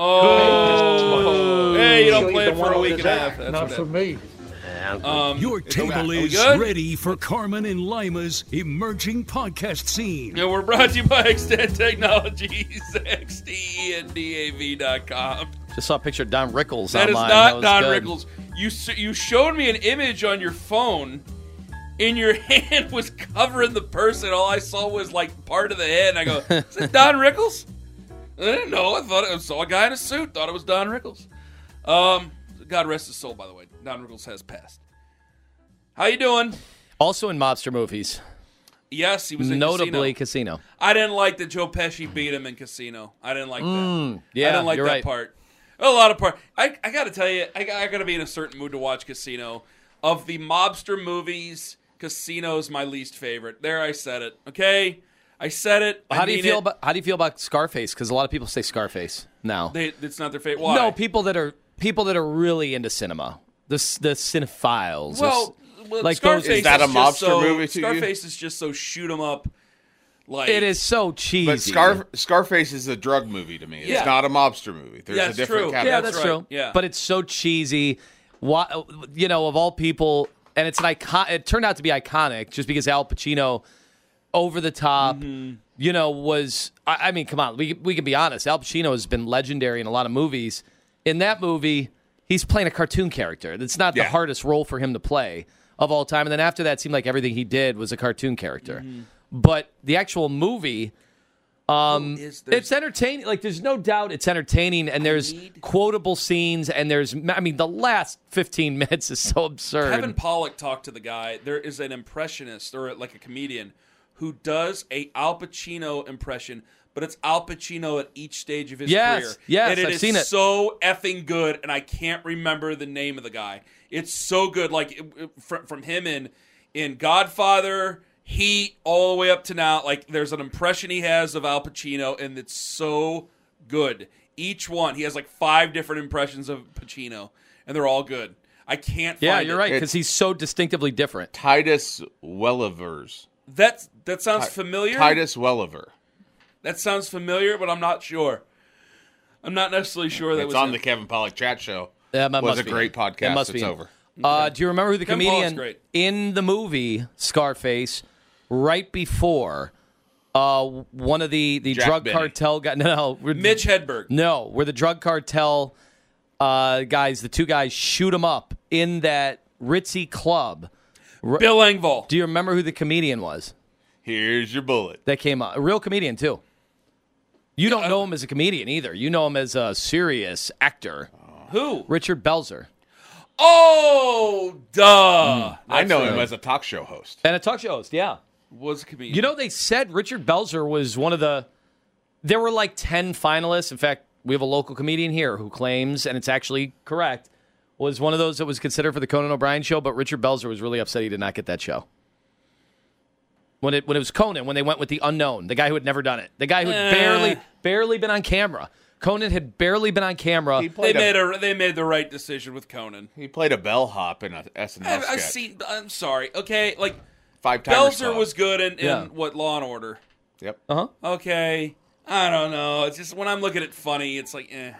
Oh, hey, you don't play it for a week and a half. That's Not for me. Um, Your table okay. Are we is ready for Carman and Lima's emerging podcast scene. Yeah, we're brought to you by Extend Technologies, xtendav.com. Just saw a picture of Don Rickles That is online. not was Don good. Rickles. You you showed me an image on your phone, and your hand was covering the person. All I saw was like part of the head, and I go, "Is it Don Rickles?" I didn't know. I thought I saw a guy in a suit. Thought it was Don Rickles. Um, God rest his soul. By the way, Don Rickles has passed. How you doing? Also in mobster movies, Yes, he was in notably Casino. Casino. I didn't like that Joe Pesci beat him in Casino. I didn't like that. Mm, yeah, I didn't like that right. part. A lot of part. I, I got to tell you, I, I got to be in a certain mood to watch Casino. Of the mobster movies, Casino's my least favorite. There, I said it. Okay, I said it. I How do you feel it. about How do you feel about Scarface? Because a lot of people say Scarface now. They, it's not their favorite. Why? No, people that are people that are really into cinema, the the cinephiles. Well, well like Scarface those- Is that a mobster so, movie to you? Scarface is just so shoot 'em up. Like it is so cheesy. But Scar- Scarface is a drug movie to me. It's Yeah. not a mobster movie. There's Yeah, a it's different true. category. Yeah, That's that's, right, true. yeah. but it's so cheesy. Why, you know, of all people, and it's an icon. It turned out to be iconic just because Al Pacino, over the top, Mm-hmm. you know, was. I, I mean, come on, we we can be honest. Al Pacino has been legendary in a lot of movies. In that movie, he's playing a cartoon character. That's not the hardest role for him to play of all time. And then after that, it seemed like everything he did was a cartoon character. Mm-hmm. But the actual movie. Um, it's entertaining. Like, there's no doubt it's entertaining, and there's need- quotable scenes, and there's. I mean, the last 15 minutes is so absurd. Kevin Pollak talked to the guy. There is an impressionist or like a comedian who does a Al Pacino impression, but it's Al Pacino at each stage of his Yes, career. yes, and it I've is seen it. so effing good, and I can't remember the name of the guy. It's so good, like it- it- from, from him in in Godfather, Heat, all the way up to now. Like there's an impression he has of Al Pacino, and it's so good. Each one, he has like five different impressions of Pacino, and they're all good. I can't. yeah, you're it. right because he's so distinctively different. Titus Wellivers. That that sounds familiar. Titus Welliver. That sounds familiar, but I'm not sure. I'm not necessarily sure that It's was on him. the Kevin Pollak chat show. Yeah, that was a be great him. It podcast. must it's be over. Uh, do you remember who the Kevin comedian great. in the movie Scarface, right before uh, one of the, the Jack drug Benny. cartel guys? No, no, we're, Mitch Hedberg. No, where the drug cartel uh, guys, the two guys, shoot him up in that ritzy club. Bill Engvall. Do you remember who the comedian was Here's your bullet. that came up? A real comedian too. You don't know him as a comedian either. You know him as a serious actor, oh. Who? Richard Belzer, Oh, duh. Mm, I know him as a talk show host. and a talk show host. Yeah. Was a comedian. You know, they said Richard Belzer was one of the. There were like 10 finalists. In fact, we have a local comedian here who claims, and it's actually correct, was one of those that was considered for the Conan O'Brien show, but Richard Belzer was really upset he did not get that show. When it, when it was Conan, when they went with the unknown, the guy who had never done it, the guy who had Eh. barely barely been on camera. Conan had barely been on camera. They played, made a, a they made the right decision with Conan. he played a bellhop in a SNL I've, sketch. I've seen. I'm sorry. Okay, like Five times. Belzer was good in, in Yeah. what Law and Order. Yep. Uh-huh. Okay, I don't know. It's just when I'm looking at funny, it's like, eh.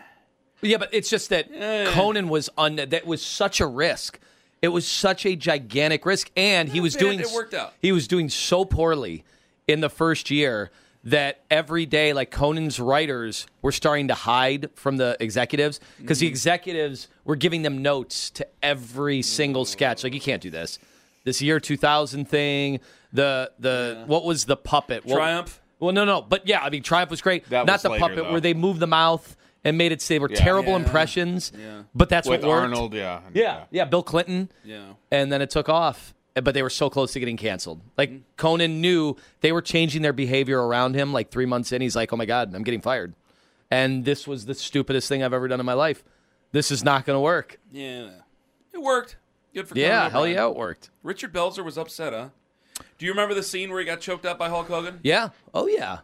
Yeah, but it's just that Eh. Conan was un. That was such a risk. It was such a gigantic risk, and he was doing. it worked out. He was doing so poorly in the first year that every day, like Conan's writers were starting to hide from the executives because the executives were giving them notes to every single sketch. Like, you can't do this. This year 2000 thing, the the what was the puppet? Triumph? well, no, no, but yeah, I mean, Triumph was great. That Not was the later, puppet though. where they move the mouth and made it. They were Yeah. terrible Yeah. impressions. Yeah. But that's with what worked. Arnold, yeah, Yeah, yeah, Bill Clinton. Yeah. And then it took off. But they were so close to getting canceled. Like Conan knew they were changing their behavior around him. Like three months in, he's like, "Oh my god, I'm getting fired," and this was the stupidest thing I've ever done in my life. This is not going to work. Yeah. It worked. Good for Yeah, Conan hell O'Brien. yeah, it worked. Richard Belzer was upset, huh? Do you remember the scene where he got choked up by Hulk Hogan? Yeah. Oh yeah.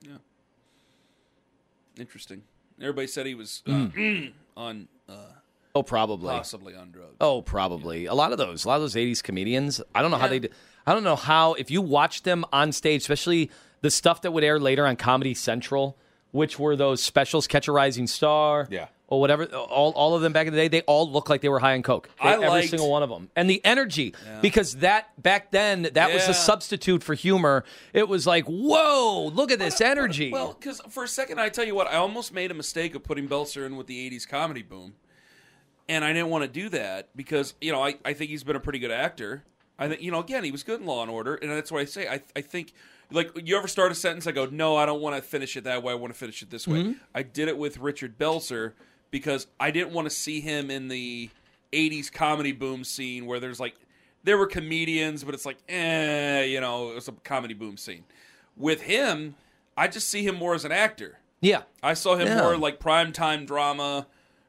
yeah. Interesting. Everybody said he was uh, Mm. on uh, Oh, probably. possibly on drugs. Oh, probably. A lot of those, a lot of those '80s comedians. I don't know how Yeah. they. I don't know how if you watch them on stage, especially the stuff that would air later on Comedy Central, which were those specials, Catch a Rising Star, Yeah. or whatever. All, all of them back in the day, they all looked like they were high on coke. They- I every single one of them, and the energy because that back then that was a substitute for humor. It was like, whoa, look at this energy. Well, because for a second, I tell you what, I almost made a mistake of putting Belzer in with the 80s comedy boom. And I didn't want to do that because, you know, I, I think he's been a pretty good actor. I think, you know, again, he was good in Law and Order. And that's what I say. I, I think, like, you ever start a sentence, I go, no, I don't want to finish it that way. I want to finish it this way. Mm-hmm. I did it with Richard Belzer because I didn't want to see him in the 80s comedy boom scene where there's like, there were comedians, but it's like, eh, you know, it was a comedy boom scene. With him, I just see him more as an actor. yeah, I saw him Yeah. more like primetime drama.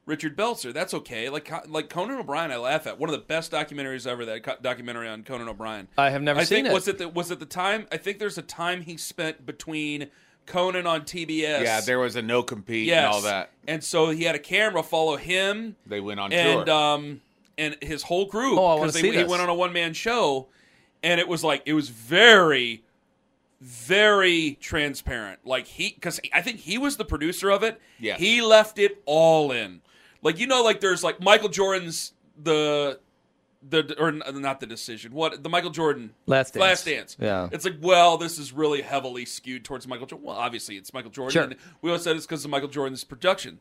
Richard Belzer, that's okay. Like like Conan O'Brien, I laugh at one of the best documentaries ever. That co- documentary on Conan O'Brien. I have never I seen think it. was it the, was it the time? I think there's a time he spent between Conan on TBS. yeah. There was a no compete yes, and all that. and so he had a camera follow him They went on and tour. um and his whole crew Oh, I wanna because see he went on a one man show, and it was like it was very, very transparent. Like he because I think he was the producer of it. Yeah, he left it all in. Like you know, like there's like Michael Jordan's the. The or not the decision. What the Michael Jordan Last Dance. Last Dance. Yeah. it's like well, this is really heavily skewed towards Michael Jordan. Well, obviously it's Michael Jordan. Sure. And we always said it's because of Michael Jordan's production.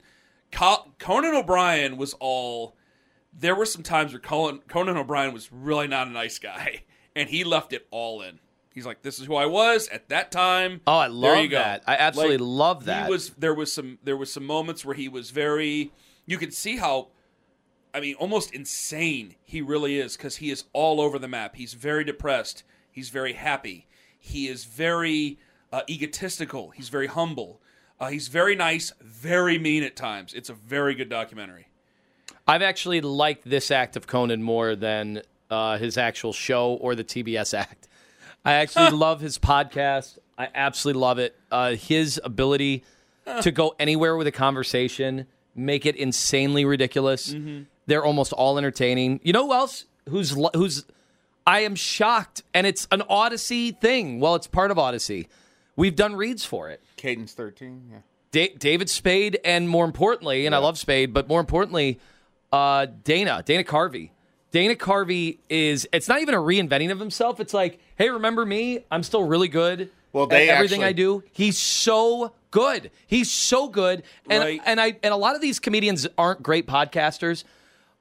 Co- Conan O'Brien was all. There were some times where Colin, Conan O'Brien was really not a nice guy, and he left it all in. He's like, "This is who I was at that time." Oh, I love you go. that. I absolutely love that. He was there was some there was some moments where he was very. You can see how, I mean, almost insane he really is because he is all over the map. He's very depressed. He's very happy. He is very uh, egotistical. He's very humble. Uh, he's very nice, very mean at times. It's a very good documentary. I've actually liked this act of Conan more than uh, his actual show or the TBS act. I actually love his podcast. I absolutely love it. Uh, his ability to go anywhere with a conversation, make it insanely ridiculous. They're almost all entertaining. You know who else? Who's who's? I am shocked, and it's an Odyssey thing. Well, it's part of Odyssey. We've done reads for it. Cadence 13. Yeah. Da- David Spade, and more importantly, and I love Spade, but more importantly, uh, Dana, Dana Carvey. Dana Carvey is, it's not even a reinventing of himself. It's like, hey, remember me? I'm still really good. Well, they everything actually- I do. He's so good. He's so good. And, Right. and I, and a lot of these comedians aren't great podcasters.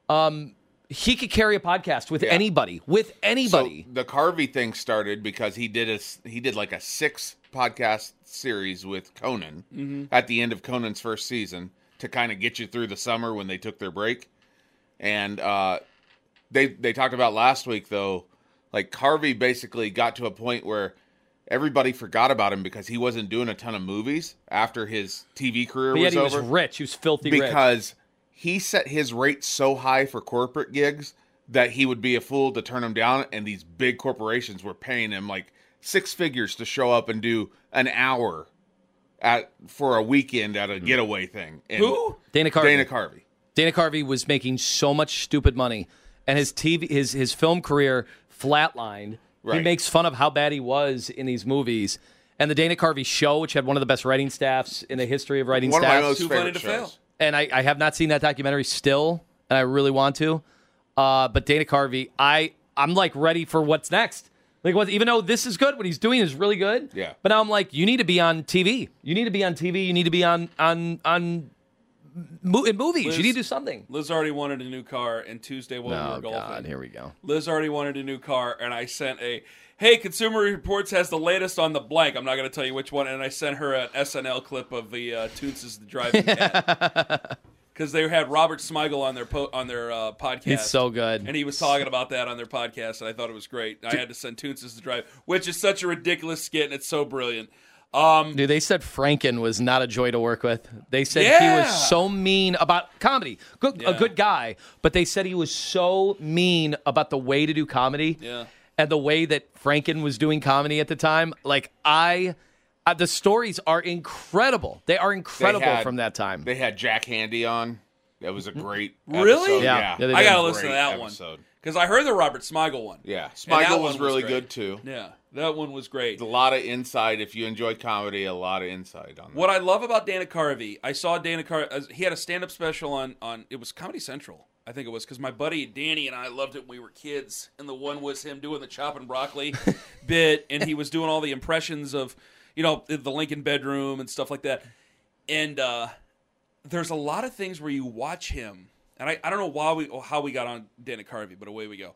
Um, he could carry a podcast with Yeah. anybody, with anybody. So the Carvey thing started because he did a he did like a six podcast series with Conan Mm-hmm. at the end of Conan's first season to kind of get you through the summer when they took their break. And uh, they they talked about last week though, like Carvey basically got to a point where everybody forgot about him because he wasn't doing a ton of movies after his TV career but yet was he over was rich. He was filthy rich. because he set his rate so high for corporate gigs that he would be a fool to turn them down and these big corporations were paying him like six figures to show up and do an hour at for a weekend at a hmm. getaway thing and Who? Dana Carvey. Dana Carvey Dana Carvey was making so much stupid money, and his TV, his his film career flatlined. He makes fun of how bad he was in these movies, and the Dana Carvey show, which had one of the best writing staffs in the history of writing one of my staffs. most Too funny favorite to shows fail. and I, I have not seen that documentary still, and I really want to. Uh, but Dana Carvey, I I'm like ready for what's next. Like what? Even though this is good, what he's doing is really good. Yeah. But now I'm like, you need to be on TV. You need to be on TV. You need to be on on on mo- in movies. Liz- you need to do something. Liz already wanted a new car, and Tuesday while we Oh were golfing, God, here we go. Liz already wanted a new car, and I sent a, hey, Consumer Reports has the latest on the blank. I'm not going to tell you which one, and I sent her an SNL clip of the uh, Toonces the driving cat. Because they had Robert Smigel on their po- on their uh, podcast. He's so good. And he was talking about that on their podcast, and I thought it was great. I had to send Toonces the drive, which is such a ridiculous skit, and it's so brilliant. Um, Dude, they said Franken was not a joy to work with. They said he was so mean about comedy. Good, Yeah. a good guy, but they said he was so mean about the way to do comedy. Yeah. And the way that Franken was doing comedy at the time, like I, uh, the stories are incredible. They are They incredible had- from that time. They had Jack Handey on. That was a great. Really? episode. Yeah. Yeah. Yeah, I got to listen to that episode. one because I heard the Robert Smigel one. Yeah, Smigel one was really great. good too. Yeah, that one was great. A lot of insight. If you enjoy comedy, a lot of insight on that. What I love about Dana Carvey, I saw Dana Carvey. He had a stand-up special on on it was Comedy Central, I think it was, because my buddy Danny and I loved it when we were kids. And the one was him doing the chopping broccoli bit, and he was doing all the impressions of, you know, the Lincoln bedroom and stuff like that. And uh, there's a lot of things where you watch him, and I, I don't know why we how we got on Dana Carvey, but away we go.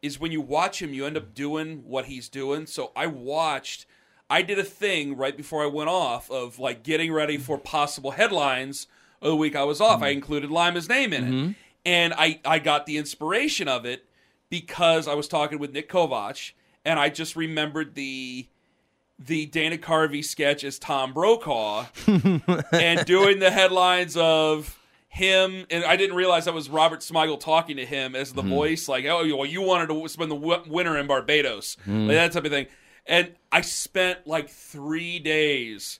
Is when you watch him, you end up doing what he's doing. So I watched. I did a thing right before I went off of like getting ready for possible headlines of the week I was off. I mm-hmm. included Lima's name in it. Mm-hmm. And I, I got the inspiration of it because I was talking with Nick Kovac and I just remembered the the Dana Carvey sketch as Tom Brokaw and doing the headlines of him and I didn't realize that was Robert Smigel talking to him as the hmm. voice like oh well you wanted to spend the w- winter in Barbados hmm. like that type of thing and I spent like 3 days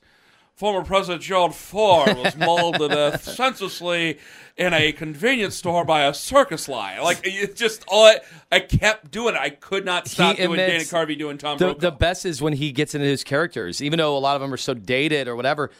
Former President Gerald Ford was mauled to death senselessly in a convenience store by a circus lion. Like it just all I, I kept doing it. I could not stop He doing Dana Carvey doing Tom the, Brokaw. the best is when he gets into his characters, even though a lot of them are so dated or whatever.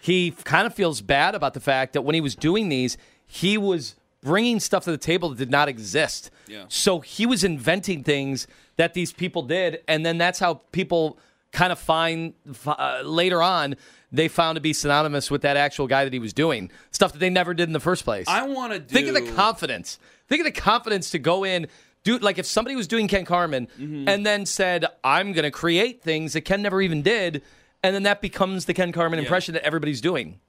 He kind of feels bad about the fact that when he was doing these, he was bringing stuff to the table that did not exist. Yeah. So he was inventing things that these people did, and then that's how people kind of find uh, later on they found to be synonymous with that actual guy that he was doing stuff that they never did in the first place. I want to do. Think of the confidence. Think of the confidence to go in, do like if somebody was doing Ken Carman Mm-hmm. and then said, "I'm going to create things that Ken never even did," and then that becomes the Ken Carman impression that everybody's doing.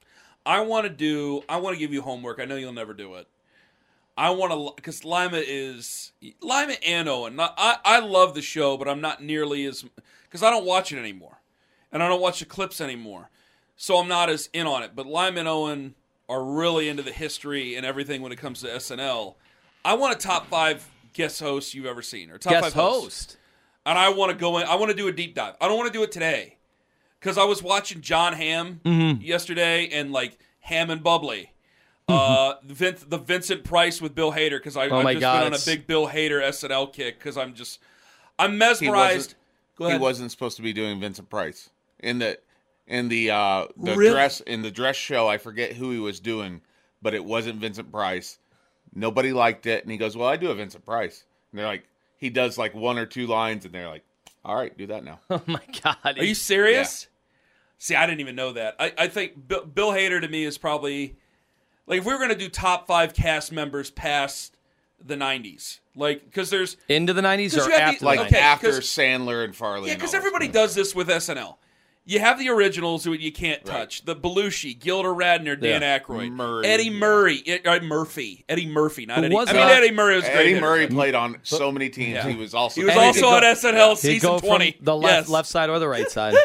I want to do. I want to give you homework. I know you'll never do it. I want to because Lima is Lima and Owen. Not, I I love the show, but I'm not nearly as because I don't watch it anymore, and I don't watch the clips anymore, so I'm not as in on it. But Lima and Owen are really into the history and everything when it comes to SNL. I want a top five guest hosts you've ever seen or top Guest five hosts host. and I want to go in. I want to do a deep dive. I don't want to do it today because I was watching Jon Hamm Mm-hmm. yesterday and like Ham and Bubbly. Uh, Vin- the Vincent Price with Bill Hader because I Oh I've just God, been on a big Bill Hader SNL kick because I'm just I'm he mesmerized. wasn't, he wasn't supposed to be doing Vincent Price in the in the uh the Really? dress in the dress show. I forget who he was doing, but it wasn't Vincent Price. Nobody liked it, and he goes, "Well, I do a Vincent Price." And they're like, he does like one or two lines, and they're like, "All right, do that now." Oh my god! Are you serious? See, I didn't even know that. I, I think Bill, Bill Hader to me is probably like if we were going to do top five cast members past the '90s, like because there's into the '90s or you after? the- like Okay, after 'cause- Sandler and Farley. Yeah, because everybody does this with SNL. You have the originals who you can't Right. touch. The Belushi, Gilda Radner, Dan Yeah. Aykroyd, Murray, Eddie yeah. Murray, eh, uh, Murphy, Eddie Murphy, not Who Eddie. I mean, that? Eddie Murray was great. Eddie hitter. Murray played on so many teams. Yeah. He was also He was And he also could on go- SNL He'd season go twenty. from the left Yes. left side or the right side.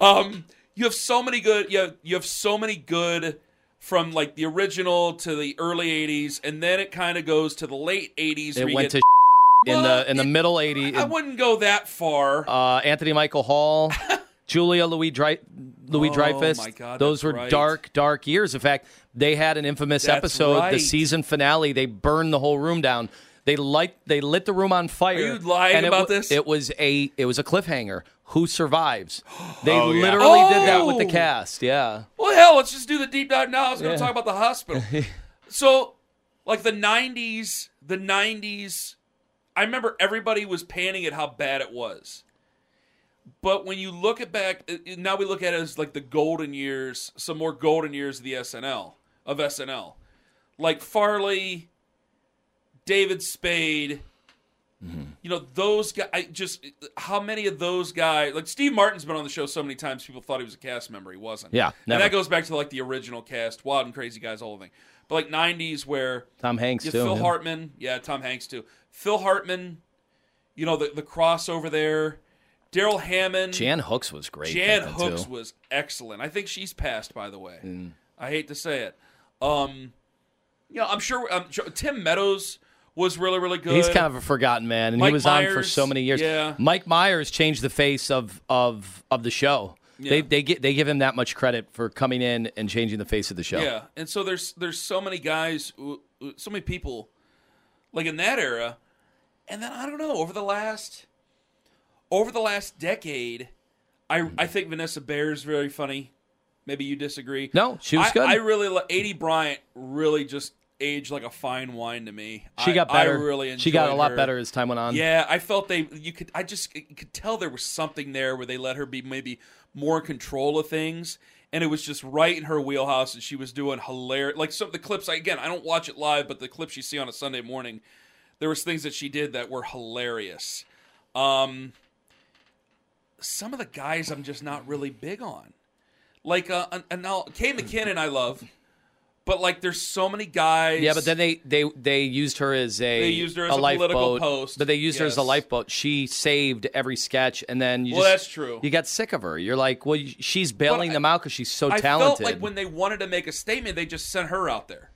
Um, you have so many good. You have, you have so many good from like the original to the early '80s, and then it kind of goes to the late '80s. It where went get- to in Well, the in the it- middle '80s. I wouldn't go that far. uh, Anthony Michael Hall, Julia Louis Louis Oh, Dreyfus. God, Those were right. dark, dark years. In fact, they had an infamous That's episode, the season finale. They burned the whole room down. They light, they lit the room on fire. Are you lying about this? It was a, it was a cliffhanger. Who survives? They Oh, yeah. literally did that with the Oh! cast. Yeah. Well, hell, let's just do the deep dive now. I was going to Yeah. talk about the hospital. so, like the '90s, the '90s. I remember everybody was panning at how bad it was. But when you look at back, uh, now we look at it as like the golden years, some more golden years of the SNL of SNL, like Farley, David Spade. You know those guys. I just how many of those guys? Like Steve Martin's been on the show so many times, people thought he was a cast member. He wasn't. Yeah, and that goes back to like the original cast, Wild and Crazy Guys, all the thing. But like '90s, where Tom Hanks yeah, too. Phil yeah. Hartman, yeah, Tom Hanks too. Phil Hartman, you know the the crossover there. Darrell Hammond, Jan Hooks was great. Jan then, Hooks too. was excellent. I think she's passed, by the way. Mm. I hate to say it. Um, you know, I'm sure, I'm Tim Meadows was really, really good. He's kind of a forgotten man, and Mike he was on for so many years. yeah. Mike Myers changed the face of of of the show. They Yeah. they get they give him that much credit for coming in and changing the face of the show. Yeah, and so there's there's so many guys, so many people, like in that era, and then I don't know over the last over the last decade, I I think Vanessa Bayer is very funny. Maybe you disagree. No, she was I, good. I really li- Aidy Bryant really just aged like a fine wine to me. She I- got better. I really she got a lot her. better as time went on. Yeah, I felt they. You could. I just could tell there was something there where they let her be maybe more in control of things, and it was just right in her wheelhouse, and she was doing hilarious. Like some of the clips. I, again, I don't watch it live, but the clips you see on a Sunday morning, there was things that she did that were hilarious. Um, some of the guys I'm just not really big on. Like, uh, and- and now Kate McKinnon, I love. But like, there's so many guys. Yeah, but then they they they used her as a They used her as a, a political lifeboat. post. But they used her as a lifeboat. She saved every sketch, and then you Well, just, that's true. You got sick of her. You're like, well, she's bailing I- them out because she's so I talented. felt like when they wanted to make a statement, they just sent her out there.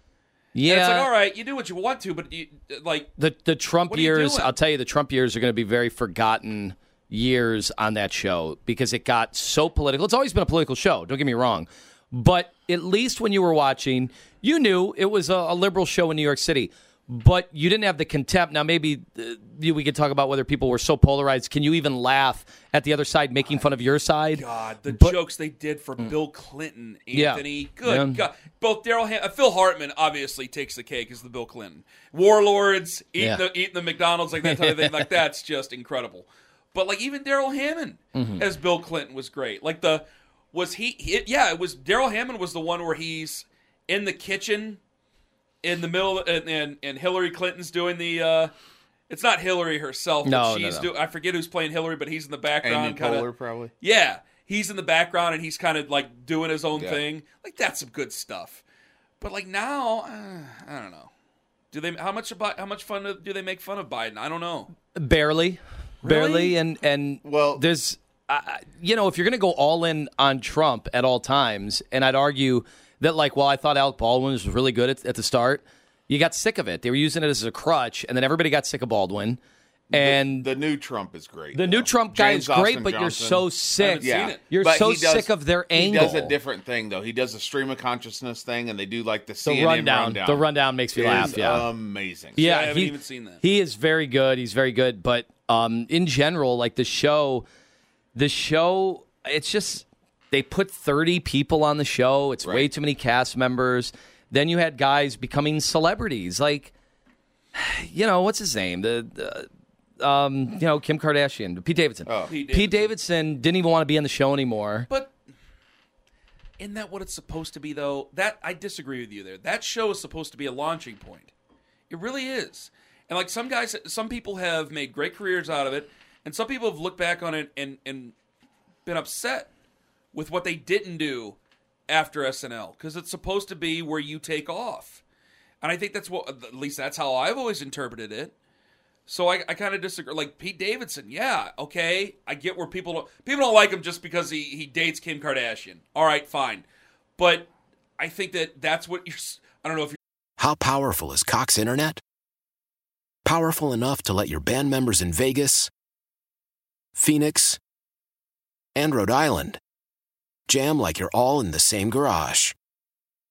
yeah, And it's like, all right, you do what you want to, but you, like, the the Trump What are you years. I'll tell you, the Trump years are going to be very forgotten years on that show because it got so political. It's always been a political show. Don't get me wrong, but at least when you were watching, you knew it was a, a liberal show in New York City. But you didn't have the contempt. Now, maybe uh, we could talk about whether people were so polarized. Can you even laugh at the other side making fun of your side? God, the But- jokes they did for Bill Clinton, Yeah. Anthony. Good Yeah. God. Both Darrell, Ham- uh, Phil Hartman obviously takes the cake as the Bill Clinton. Warlords eating Yeah. the eating the McDonald's like that type of thing. Like that's just incredible. But like even Darrell Hammond Mm-hmm. as Bill Clinton was great. Like the was he? he yeah, it was Darrell Hammond was the one where he's in the kitchen in the middle, and and, and Hillary Clinton's doing the. uh It's not Hillary herself. No, no, she's no. doing. I forget who's playing Hillary, but he's in the background. Amy kinda- Poehler, probably. yeah, he's in the background and he's kind of like doing his own Yeah. thing. Like that's some good stuff. But like now, uh, I don't know. Do they? How much about how much fun do they make fun of Biden? I don't know. barely, barely, Really? and and Well- there's, uh, you know, if you're going to go all in on Trump at all times, and I'd argue that like, well, I thought Alec Baldwin was really good at, at the start. You got sick of it. They were using it as a crutch, and then everybody got sick of Baldwin. And The new Trump is great. the new. Trump guy James is great, Austin but you're so sick. seen it. You're But so does- sick of their angle. He does a different thing though. He does a stream of consciousness thing, and they do like the the CNN rundown, rundown. The rundown makes me It laugh. is Yeah. amazing. Yeah, I haven't he, even seen that. He is very good. He's very good. But um, in general, like the show, the show, it's just they put thirty people on the show. It's way too many cast members. Then you had guys becoming celebrities, like you know what's his name, the. the um, you know, Kim Kardashian, Pete Davidson. Oh. Pete Pete Davidson didn't even want to be on the show anymore. But isn't that what it's supposed to be, though? That I disagree with you there. That show is supposed to be a launching point. It really is. And like some guys, some people have made great careers out of it, and some people have looked back on it and and been upset with what they didn't do after SNL because it's supposed to be where you take off. And I think that's what, at least that's how I've always interpreted it. So I, I kind of disagree. Like Pete Davidson, yeah, okay, I get where people don't, people don't like him just because he he dates Kim Kardashian. All right, fine, but I think that that's what you're. I don't know if you're. How powerful is Cox Internet? Powerful enough to let your band members in Vegas, Phoenix, and Rhode Island jam like you're all in the same garage.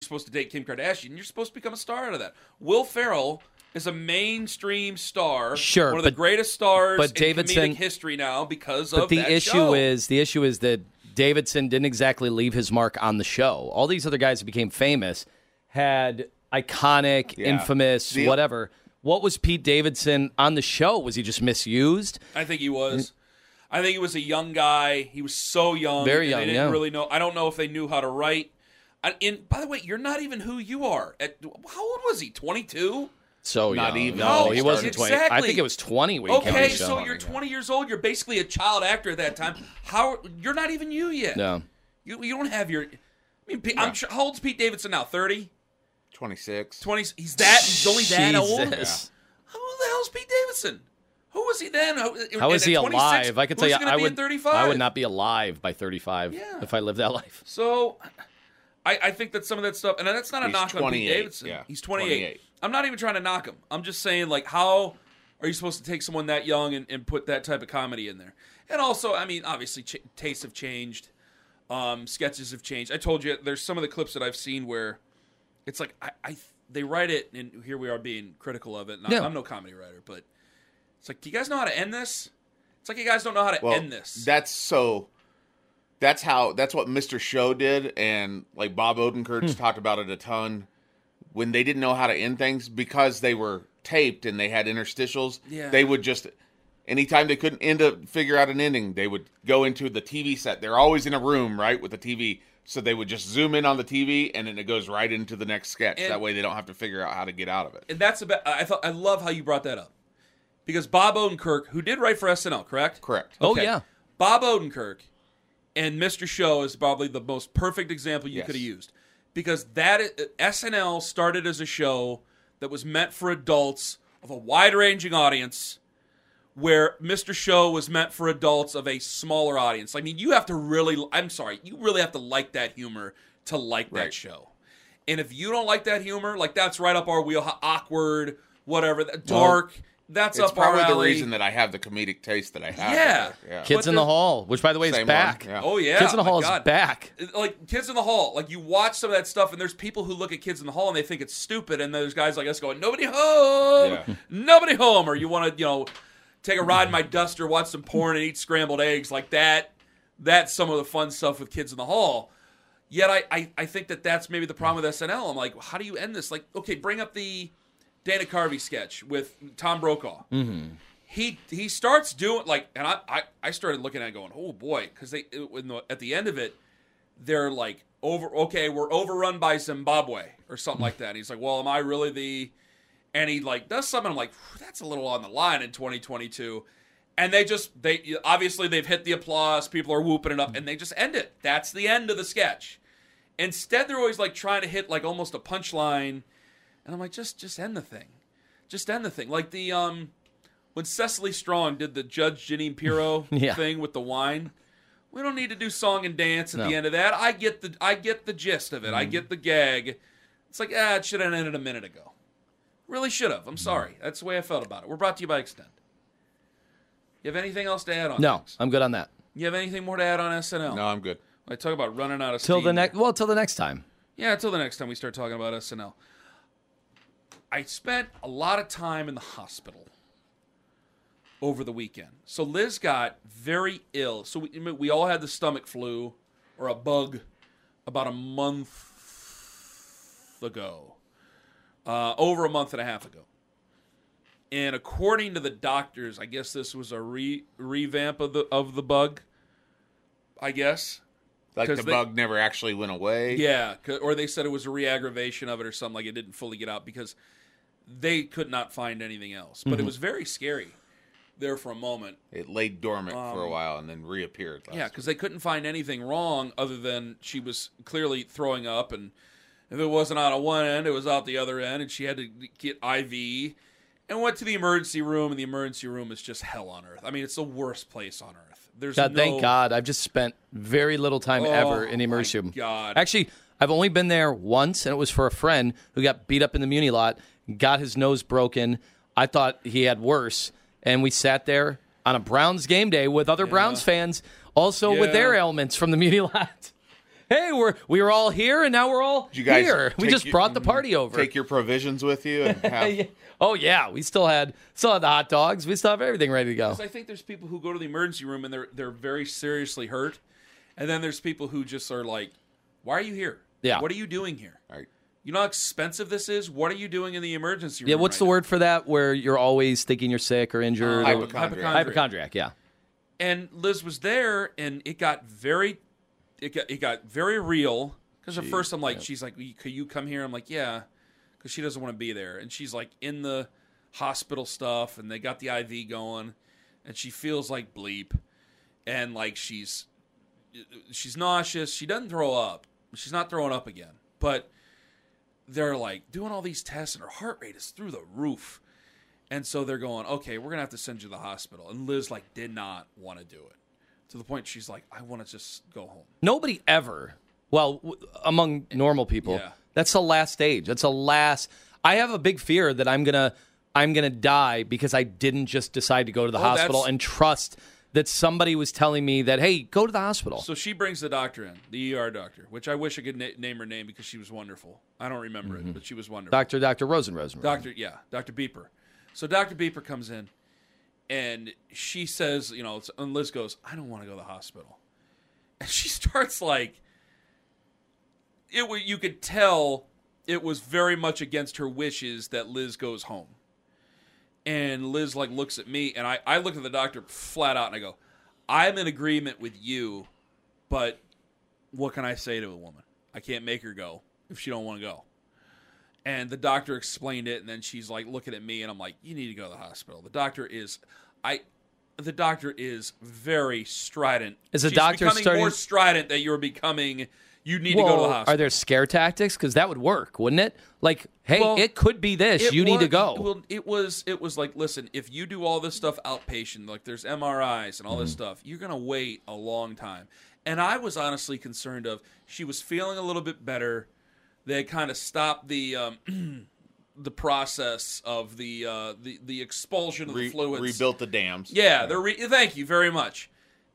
You're supposed to date Kim Kardashian. You're supposed to become a star out of that. Will Ferrell is a mainstream star. Sure, one of the greatest stars but in Davidson- comedic history now because But of the that issue show. is the issue is that Davidson didn't exactly leave his mark on the show. All these other guys that became famous had iconic, Yeah. infamous, The- whatever. What was Pete Davidson on the show? Was he just misused? I think he was. I think he was a young guy. He was so young. Very young, They didn't yeah. really know. I don't know if they knew how to write. And, and by the way, you're not even who you are. At how old was he? 22. So Not young. even. No, No, he oh, wasn't twenty. I think it was twenty when he came Okay, show. so you're 20 years old. You're basically a child actor at that time. How you're not even you yet. no. You, you don't have your. I mean, Pete- I'm sure. How old's Pete Davidson now? 30, 26. 20. He's that. He's only that old. Jesus. Who the hell's Pete Davidson? Who was he then? How, How is he alive? I could tell you, I would. at 35. I would not be alive by thirty-five Yeah. if I lived that life. So, I, I think that some of that stuff, and that's not a He's knock on 28, Pete Davidson. yeah. He's 28. 28. I'm not even trying to knock him. I'm just saying, like, how are you supposed to take someone that young and, and put that type of comedy in there? And also, I mean, obviously, ch- tastes have changed, um, sketches have changed. I told you, there's some of the clips that I've seen where it's like I, I they write it, and here we are being critical of it. And I- Yeah. I'm no comedy writer, but it's like, do you guys know how to end this? It's like you guys don't know how to Well, end this. that's so. That's how. That's what Mr. Show did, and like Bob Odenkirk's Hmm. talked about it a ton. When they didn't know how to end things because they were taped and they had interstitials, Yeah. they would just. Anytime they couldn't end up figure out an ending, they would go into the TV set. They're always in a room, right, with the TV. So they would just zoom in on the TV, and then it goes right into the next sketch. And- that way, they don't have to figure out how to get out of it. and that's about. I thought I love how you brought that up because Bob Odenkirk, who did write for SNL, correct? Correct. Oh yeah. Bob Odenkirk and Mr. Show is probably the most perfect example you Yes. could have used because that uh, SNL started as a show that was meant for adults of a wide-ranging audience where Mr. Show was meant for adults of a smaller audience. I mean, you have to really I'm sorry, you really have to like that humor to like that show. And if you don't like that humor, like that's right up our wheel, awkward, whatever, dark, that's It's up our probably the reason that I have the comedic taste that I have. Yeah. yeah. Kids But in the the- Hall, which by the way is back. yeah. Oh yeah, Kids in the my Hall God. is back. Like Kids in the Hall, like you watch some of that stuff, and there's people who look at Kids in the Hall and they think it's stupid, and there's guys like us going, "Nobody home, Yeah. nobody home," or you want to, you know, take a ride in my duster, watch some porn, and eat scrambled eggs like that. That's some of the fun stuff with Kids in the Hall. Yet I, I, I think that that's maybe the problem with SNL. I'm like, how do you end this? Like, okay, bring up the Dana Carvey sketch with Tom Brokaw. Mm-hmm. He he starts doing like, and I, I, I started looking at it going, oh boy, because they in the, at the end of it, they're like over. Okay, we're overrun by Zimbabwe or something like that. And he's like, well, am I really the? And he like does something. I'm like, that's a little on the line in 2022. And they just they obviously they've hit the applause. People are whooping it up, and they just end it. That's the end of the sketch. Instead, they're always like trying to hit like almost a punchline, and I'm like, just just end the thing, just end the thing. Like the um when Cecily Strong did the Judge Jeanine Pirro Yeah. thing with the wine. We don't need to do song and dance at No. the end of that. I get the I get the gist of it. I get the gag. It's like ah, it should have ended a minute ago. Really should have. I'm sorry. That's the way I felt about it. We're brought to you by Extend. You have anything else to add on? No, things? I'm good on that. You have anything more to add on SNL? No, I'm good. I talk about running out of Till steam the next. Well, till the next time. Yeah, until the next time we start talking about SNL. I spent a lot of time in the hospital over the weekend. So Liz got very ill. So we, we all had the stomach flu or a bug about a month ago, uh, over a month and a half ago. And according to the doctors, I guess this was a re- revamp of the of the bug. I guess like the they- bug never actually went away. Yeah, or they said it was a re-aggravation of it or something like it didn't fully get out because they could not find anything else. But it was very scary there for a moment. It lay dormant for a while and then reappeared. Um, Yeah, because they couldn't find anything wrong other than she was clearly throwing up, and if it wasn't out of one end, it was out the other end, and she had to get IV, and went to the emergency room, and the emergency room is just hell on earth. I mean, it's the worst place on earth. There's God, no, thank God. I've just spent very little time Oh, ever in the emergency room. God. Actually, I've only been there once, and it was for a friend who got beat up in the Muni lot, got his nose broken. I thought he had worse, and we sat there on a Browns game day with other Browns fans, also with their ailments from the Muni lot. Hey, we're we were all here, and now we're all Did you guys here. We just your- brought the mm-hmm, party over. Take your provisions with you and have. oh yeah, we still had still had the hot dogs. We still have everything ready to go. I think there's people who go to the emergency room and they're they're very seriously hurt, and then there's people who just are like, "Why are you here? Yeah. what are you doing here? Right. You know how expensive this is. What are you doing in the emergency room? Yeah, what's right the now?" word for that? Where you're always thinking you're sick or injured? Uh, or- Hypochondriac. hypochondriac. Yeah. and Liz was there, and it got very, it got it got very real. Because at first I'm like, she's like, "Could you come here?" I'm like, "Yeah," because she doesn't want to be there, and she's like in the hospital stuff, and they got the IV going, and she feels like bleep, and like she's she's nauseous. She doesn't throw up. She's not throwing up again, but they're like doing all these tests, and her heart rate is through the roof. And so they're going, okay, we're gonna have to send you to the hospital. And Liz like did not want to do it, to the point she's like, I want to just go home. Nobody ever. Well, w- among normal people, Yeah. that's the last stage. That's the last. I have a big fear that I'm gonna I'm gonna die because I didn't just decide to go to the Oh, hospital that's- and trust that somebody was telling me that hey, go to the hospital. So she brings the doctor in, the ER doctor, which I wish I could na- name her name because she was wonderful. I don't remember it, but she was wonderful. Doctor Doctor Rosen Rosen. Doctor, yeah, Doctor Beeper. So Doctor Beeper comes in, and she says, you know, and Liz goes, I don't want to go to the hospital, and she starts like, it. You could tell it was very much against her wishes that Liz goes home, and Liz like looks at me, and I I look at the doctor flat out, and I go, I'm in agreement with you, but what can I say to a woman? I can't make her go if she don't want to go. And the doctor explained it, and then she's like looking at me, and I'm like, "You need to go to the hospital." The doctor is, I, the doctor is very strident. Is the She's doctor becoming starting- more strident that you're becoming? You need to go to the hospital. are there scare tactics? Because that would work, wouldn't it? Like, hey, Well, it could be this. It you need to go. Well, it was it was like, listen, if you do all this stuff outpatient, like there's MRIs and all Mm-hmm. this stuff, you're gonna wait a long time. And I was honestly concerned of she was feeling a little bit better. They kind of stopped the um, the process of the uh, the the expulsion of the fluids. rebuilt the dams. Yeah, they're re- thank you very much.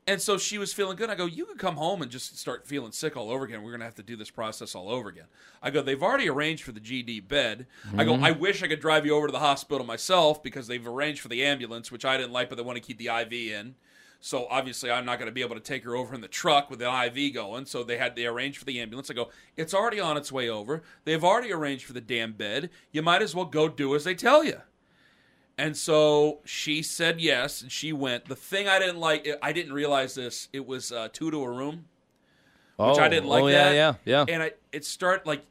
And so she was feeling good. I go, you could come home and just start feeling sick all over again. We're gonna have to do this process all over again. I go, they've already arranged for the GD bed. I go, mm-hmm. I wish I could drive you over to the hospital myself because they've arranged for the ambulance, which I didn't like, but they want to keep the IV in. So obviously, I'm not going to be able to take her over in the truck with the IV going. So they had they arranged for the ambulance. I go, it's already on its way over. They've already arranged for the damn bed. You might as well go do as they tell you. And so she said yes, and she went. The thing I didn't like, I didn't realize this. It was uh, two to a room, which I didn't like. Oh, yeah, that. yeah, yeah. And I, it start like,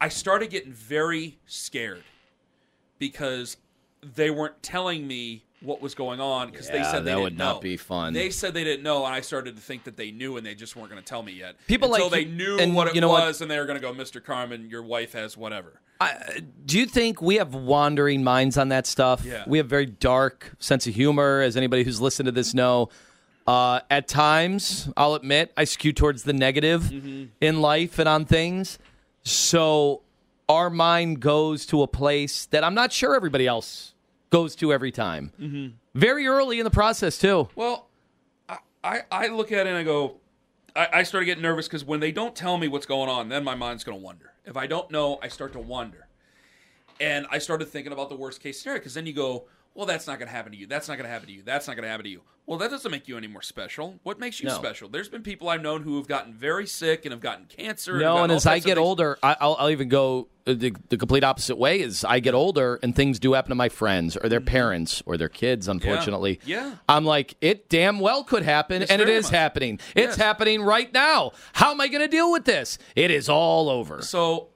I started getting very scared because they weren't telling me what was going on because they said they that didn't would not know. be fun. They said they didn't know, and I started to think that they knew, and they just weren't going to tell me yet. People until like they knew and what it know what? was, and they were going to go, "Mr. Carman, your wife has whatever." Do you think we have wandering minds on that stuff? Yeah. We have very dark sense of humor, as anybody who's listened to this know. Uh, at times, I'll admit, I skew towards the negative Mm-hmm. in life and on things. So our mind goes to a place that I'm not sure everybody else goes to every time. Mm-hmm. Very early in the process, too. Well, I, I, I look at it and I go, I, I started getting nervous because when they don't tell me what's going on, then my mind's going to wonder. If I don't know, I start to wonder. And I started thinking about the worst case scenario because then you go, well, that's not going to happen to you. That's not going to happen to you. That's not going to happen to you. Well, that doesn't make you any more special. What makes you No. special? There's been people I've known who have gotten very sick and have gotten cancer. and No, gotten and as I get older, I, I'll, I'll even go uh, the, the complete opposite way. Is I get older and things do happen to my friends or their parents or their kids. Unfortunately, Mm-hmm. Yeah. I'm like, it damn well could happen, Yes, and it is much. happening. It's Yes. happening right now. How am I going to deal with this? It is all over. So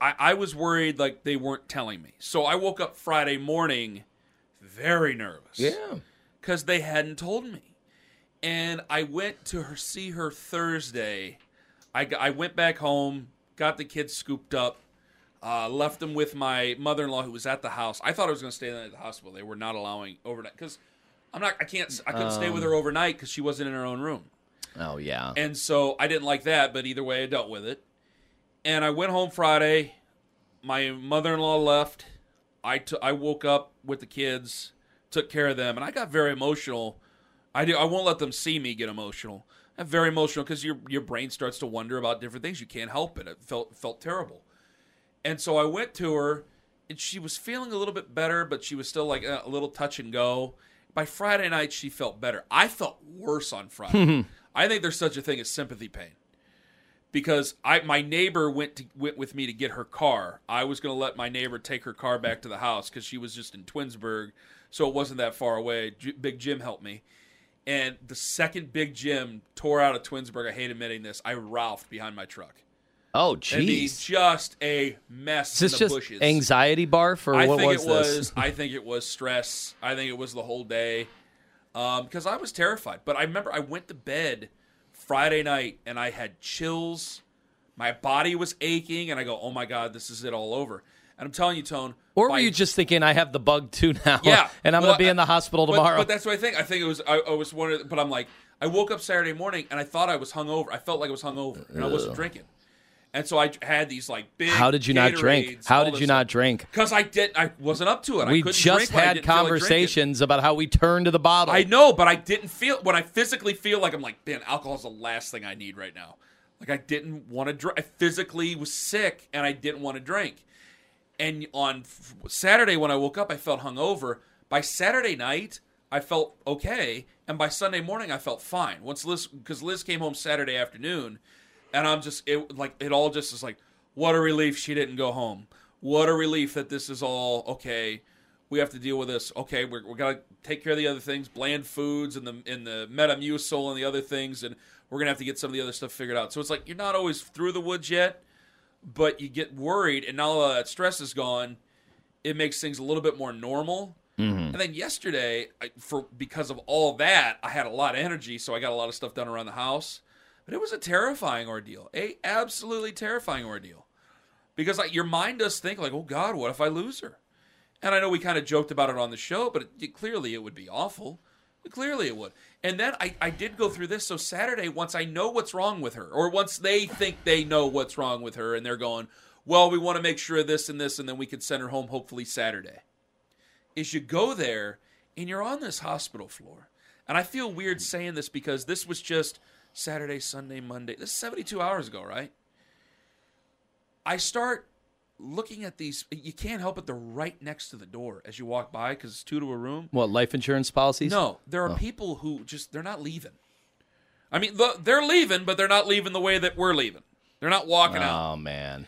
I, I was worried like they weren't telling me. So I woke up Friday morning very nervous. Yeah. because they hadn't told me. And I went to her see her Thursday. I, I went back home, got the kids scooped up, uh, left them with my mother in law who was at the house. I thought I was going to stay at the hospital. They were not allowing overnight because I'm not. I can't. I couldn't stay with her overnight because she wasn't in her own room. Oh yeah. And so I didn't like that, but either way, I dealt with it. And I went home Friday. My mother in law left. I t- I woke up with the kids, took care of them, and I got very emotional. I do. I won't let them see me get emotional. I'm very emotional because your your brain starts to wonder about different things. You can't help it. It felt felt terrible. And so I went to her, and she was feeling a little bit better, but she was still like uh, a little touch and go. By Friday night, she felt better. I felt worse on Friday. I think there's such a thing as sympathy pain because I my neighbor went to went with me to get her car. I was going to let my neighbor take her car back to the house because she was just in Twinsburg, so it wasn't that far away. J- Big Jim helped me, and the second Big Jim tore out of Twinsburg, I hate admitting this, I ralphed behind my truck. Oh jeez. just a mess Is this in the just bushes. anxiety barf or I what think was it this? was. I think it was stress. I think it was the whole day, um, because I was terrified. But I remember I went to bed Friday night and I had chills. My body was aching, and I go, "Oh my god, this is it all over." And I'm telling you, Tone. Or were you just thinking I have the bug too now? yeah, and I'm well, gonna be in the hospital tomorrow. But, that's what I think. I think it was. I, I was one of. But I'm like, I woke up Saturday morning and I thought I was hungover. I felt like I was hungover, and I wasn't drinking. And so I had these like big. How did you not drink? How did you not drink? Because I did. I wasn't up to it. We just drink when I had didn't like conversations about how we turned to the bottle. I know, but I didn't feel when I physically feel like I'm like, man, alcohol's the last thing I need right now. Like I didn't want to drink. I physically was sick and I didn't want to drink. And on f- Saturday when I woke up, I felt hungover. By Saturday night, I felt okay, and by Sunday morning, I felt fine. Once Liz, because Liz came home Saturday afternoon, and I'm just it like it all just is like, what a relief she didn't go home. What a relief that this is all okay. We have to deal with this. Okay, we're we gotta take care of the other things, bland foods and the and the Metamucil and the other things, and we're gonna have to get some of the other stuff figured out. So it's like you're not always through the woods yet, but you get worried, and now all that stress is gone. It makes things a little bit more normal. Mm-hmm. And then yesterday, I, for because of all that, I had a lot of energy, so I got a lot of stuff done around the house. But it was a terrifying ordeal, a absolutely terrifying ordeal, because like your mind does think like, oh God, what if I lose her? And I know we kind of joked about it on the show, but it, clearly it would be awful. Clearly it would. And then I, I did go through this. So Saturday, once I know what's wrong with her, or once they think they know what's wrong with her, and they're going, well, we want to make sure of this and this, and then we can send her home hopefully Saturday. Is you go there and you're on this hospital floor. And I feel weird saying this because this was just Saturday, Sunday, Monday. This is 72 hours ago, right? I start looking at these. You can't help it. They're right next to the door as you walk by because it's two to a room. what life insurance policies? No, there are oh. people who just they're not leaving. I mean, the- they're leaving, but they're not leaving the way that we're leaving. They're not walking out, Oh man.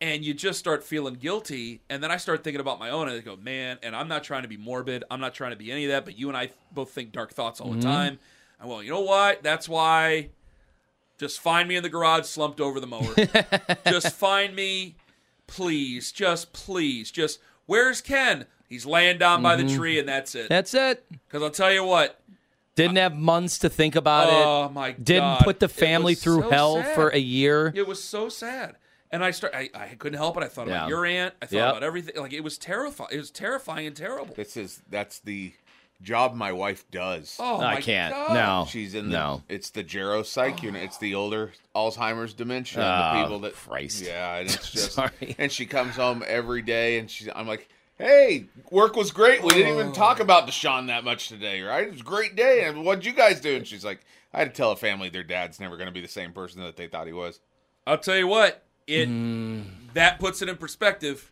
and you just start feeling guilty. And then I start thinking about my own, and I go, man. And I'm not trying to be morbid. I'm not trying to be any of that. But you and I both think dark thoughts all the mm-hmm. time. And well, you know what? That's why. Just find me in the garage, slumped over the mower. just find me, please. Just please. Just where's Ken? He's laying down by the mm-hmm. tree, and that's it. That's it. Because I'll tell you what, Didn't have months to think about it. Oh my god! Didn't put the family through so hell sad. for a year. It was so sad, and I start. I, I couldn't help it. I thought Yeah. about your aunt. I thought Yep. about everything. Like it was terrifying. It was terrifying and terrible. This is that's the job my wife does. Oh I my can't. God. No. She's in the No. it's the geropsych unit. It's the older Alzheimer's dementia. Oh, the people that Christ. Yeah, and it's just Sorry. and she comes home every day and she's I'm like, Hey, work was great. We didn't even talk about Deshaun that much today, right? It was a great day. And what'd you guys do? And she's like, I had to tell a family their dad's never gonna be the same person that they thought he was. I'll tell you what. It Mm. that puts it in perspective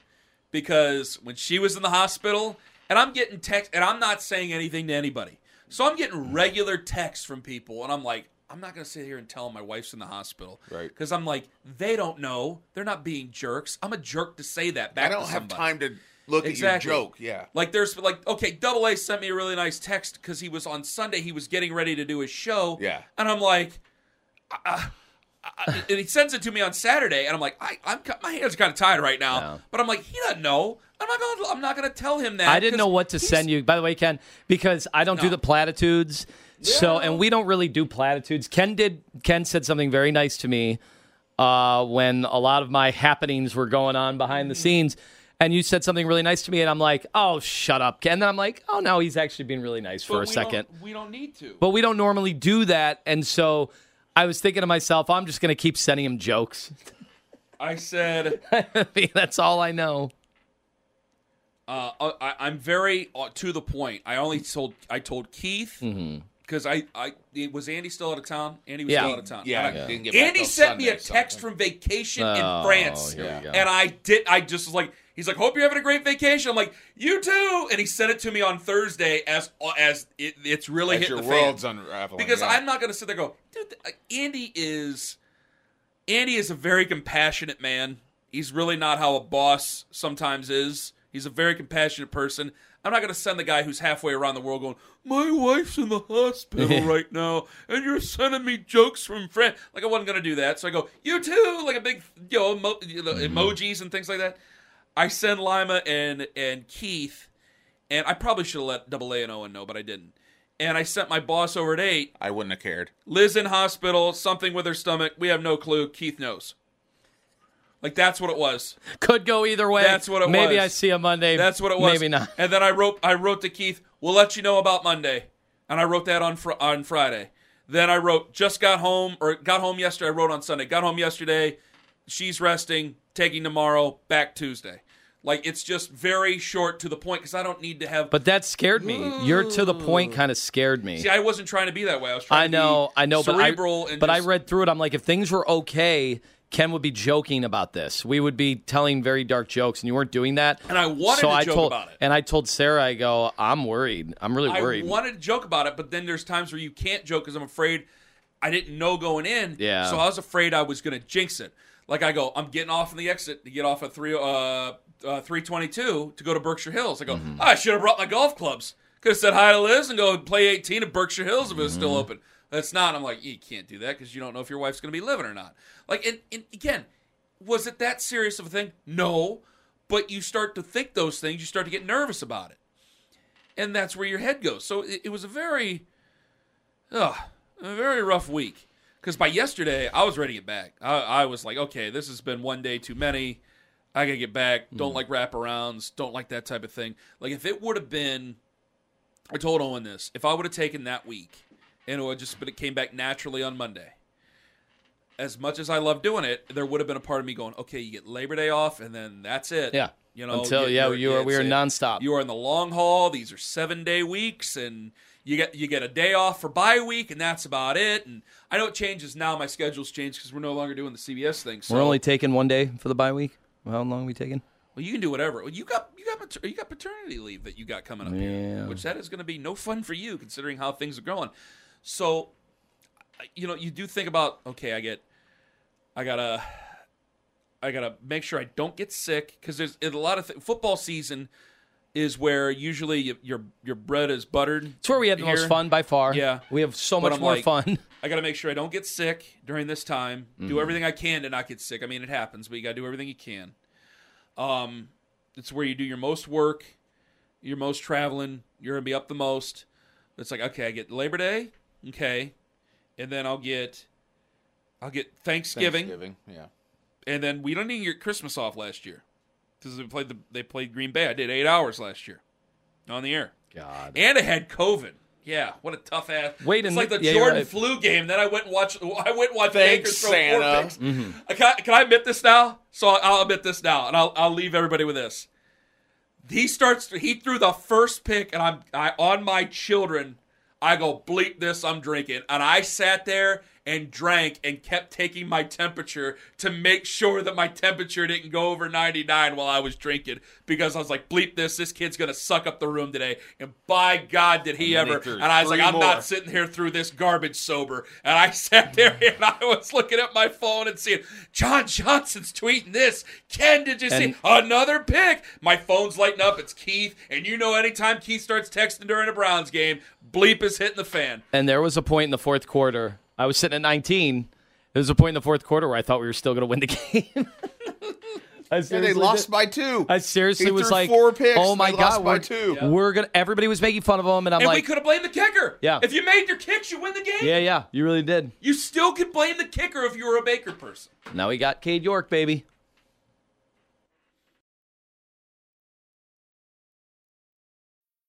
because when she was in the hospital, and I'm getting text, and I'm not saying anything to anybody, so I'm getting regular texts from people, and I'm like. I'm not going to sit here and tell them my wife's in the hospital. Right. Because I'm like, they don't know. They're not being jerks. I'm a jerk to say that back I don't have time to look Exactly. at your joke. Yeah. Like there's like okay, Double A sent me a really nice text because he was on Sunday. He was getting ready to do his show. Yeah. and I'm like, I, I, and he sends it to me on Saturday, and I'm like, I, I'm ki- my hands are kind of tied right now. No. But I'm like, he doesn't know. I'm not gonna. I'm not gonna tell him that. I didn't know what to send you. By the way, Ken, because I don't do the platitudes. So, and we don't really do platitudes. Ken did. Ken said something very nice to me uh, when a lot of my happenings were going on behind the scenes, and you said something really nice to me, and I'm like, "Oh, shut up, Ken." And then I'm like, "Oh no, he's actually being really nice But for a second. don't- we don't need to. But we don't normally do that, and so I was thinking to myself, I'm just going to keep sending him jokes. I said. That's all I know. Uh, I, I'm very uh, to the point. I only told I told Keith because I I was Andy still out of town. Andy was Yeah. still out of town. Yeah, And I- didn't get Andy till sent me a text something. from vacation Oh, in France, here we go. and I did. I just was like, he's like, hope you're having a great vacation. I'm like, you too. And he sent it to me on Thursday as as it, it's really As hitting your the fan. world's unraveling. because yeah. I'm not going to sit there and go, dude. uh, Andy is Andy is a very compassionate man. He's really not how a boss sometimes is. He's a very compassionate person. I'm not going to send the guy who's halfway around the world going, "My wife's in the hospital right now, and you're sending me jokes from France." Like I wasn't going to do that. So I go, "You too," like a big, you know, emo- you know, emojis and things like that. I send Lima and and Keith, and I probably should have let Double A and Owen know, but I didn't. And I sent my boss over at eight. I wouldn't have cared. Liz in hospital, something with her stomach. We have no clue. Keith knows. Like that's what it was. Could go either way. That's what it Maybe was. I see a Monday. That's what it was. Maybe not. And then I wrote I wrote to Keith, "We'll let you know about Monday." And I wrote that on fr- on Friday. Then I wrote, "Just got home or got home yesterday." I wrote on Sunday. Got home yesterday. She's resting, taking tomorrow, back Tuesday. Like it's just very short to the point because I don't need to have. But that scared me. You're to the point kind of scared me. see, I wasn't trying to be that way. I was trying I to know, be I know, but I, but I read through it. I'm like, if things were okay, Ken would be joking about this. We would be telling very dark jokes, and you weren't doing that. And I wanted so to I joke told, about it. And I told Sarah, I go, I'm worried. I'm really worried. I wanted to joke about it, but then there's times where you can't joke because I'm afraid I didn't know going in. Yeah. So I was afraid I was going to jinx it. Like I go, I'm getting off in the exit to get off at three uh, uh 322 to go to Berkshire Hills. I go, Mm-hmm. "Oh, I should have brought my golf clubs. Could have said hi to Liz and go play 18 at Berkshire Hills if it was Mm-hmm. still open. That's not. I'm like, you can't do that because you don't know if your wife's going to be living or not. Like, and, and again, was it that serious of a thing? No. But you start to think those things, you start to get nervous about it and that's where your head goes. So it, it was a very, ugh, a very rough week. Because by yesterday, I was ready to get back. I, I was like, okay, this has been one day too many. I gotta get back. Don't mm. like wraparounds. Don't like that type of thing. Like if it would have been, I told Owen this. If I would have taken that week, and it would just, but it came back naturally on Monday. As much as I love doing it, there would have been a part of me going, okay, you get Labor Day off, and then that's it. Yeah. You know, Until- yeah, you are- we are nonstop. You are in the long haul. These are seven day weeks, and you get you get a day off for bye week, and that's about it. And I know it changes now. My schedule's changed because we're no longer doing the CBS thing. So We're only taking one day for the bye week. How long are we taking? well, you can do whatever. Well, you got you got you got paternity leave that you got coming up Yeah. here, which that is going to be no fun for you considering how things are going. So, you know, you do think about okay, I get, I gotta, I gotta make sure I don't get sick because there's a lot of th- football season is where usually you, your your bread is buttered. It's where we had the most fun by far. Yeah. We have so But much I'm more like, fun. I got to make sure I don't get sick during this time. Mm-hmm. Do everything I can to not get sick. I mean, it happens, but you got to do everything you can. Um, it's where you do your most work, your most traveling. You're gonna be up the most. It's like okay, I get Labor Day, okay, and then I'll get, I'll get Thanksgiving, Thanksgiving, yeah. and then we don't even get Christmas off last year because they played the they played Green Bay. I did eight hours last year on the air. God. And I had COVID. Yeah, what a tough ass. Wait, it's like the yeah, Jordan right. flu game. Then I went and watched. I went and watched Thanks, Baker throw Santa. four picks. Uh, I can, can I admit this now? So I'll, I'll admit this now, and I'll I'll leave everybody with this. He starts. He threw the first pick, and I'm I on my children. I go bleep this. I'm drinking, and I sat there and drank and kept taking my temperature to make sure that my temperature didn't go over 99 while I was drinking because I was like, bleep this. This kid's gonna suck up the room today. And by God, did he And ever? And I was like, I'm more. not sitting here through this garbage sober. And I sat there and I was looking at my phone and seeing John Johnson's tweeting this. Ken, did you see another pick? My phone's lighting up. It's Keith, and you know, anytime Keith starts texting during a Browns game, bleep is hitting the fan. And there was a point in the fourth quarter. I was sitting at 19, There was a point in the fourth quarter where I thought we were still going to win the game. I And they lost did. by two. I seriously He was threw like, four picks. "Oh my god, by we're, two. we're gonna." Everybody was making fun of him, and I'm like, we could have blamed the kicker. Yeah. If you made your kicks, you win the game. "Yeah, yeah, you really did." You still could blame the kicker if you were a Baker person. Now we got Cade York, baby.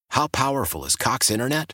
How powerful is Cox Internet?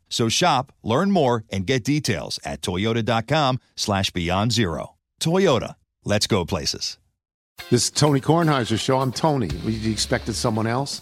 So shop, learn more, and get details at toyota.com slash beyond zero. Toyota, let's go places. This is Tony Kornheiser's show. I'm Tony. You expected someone else?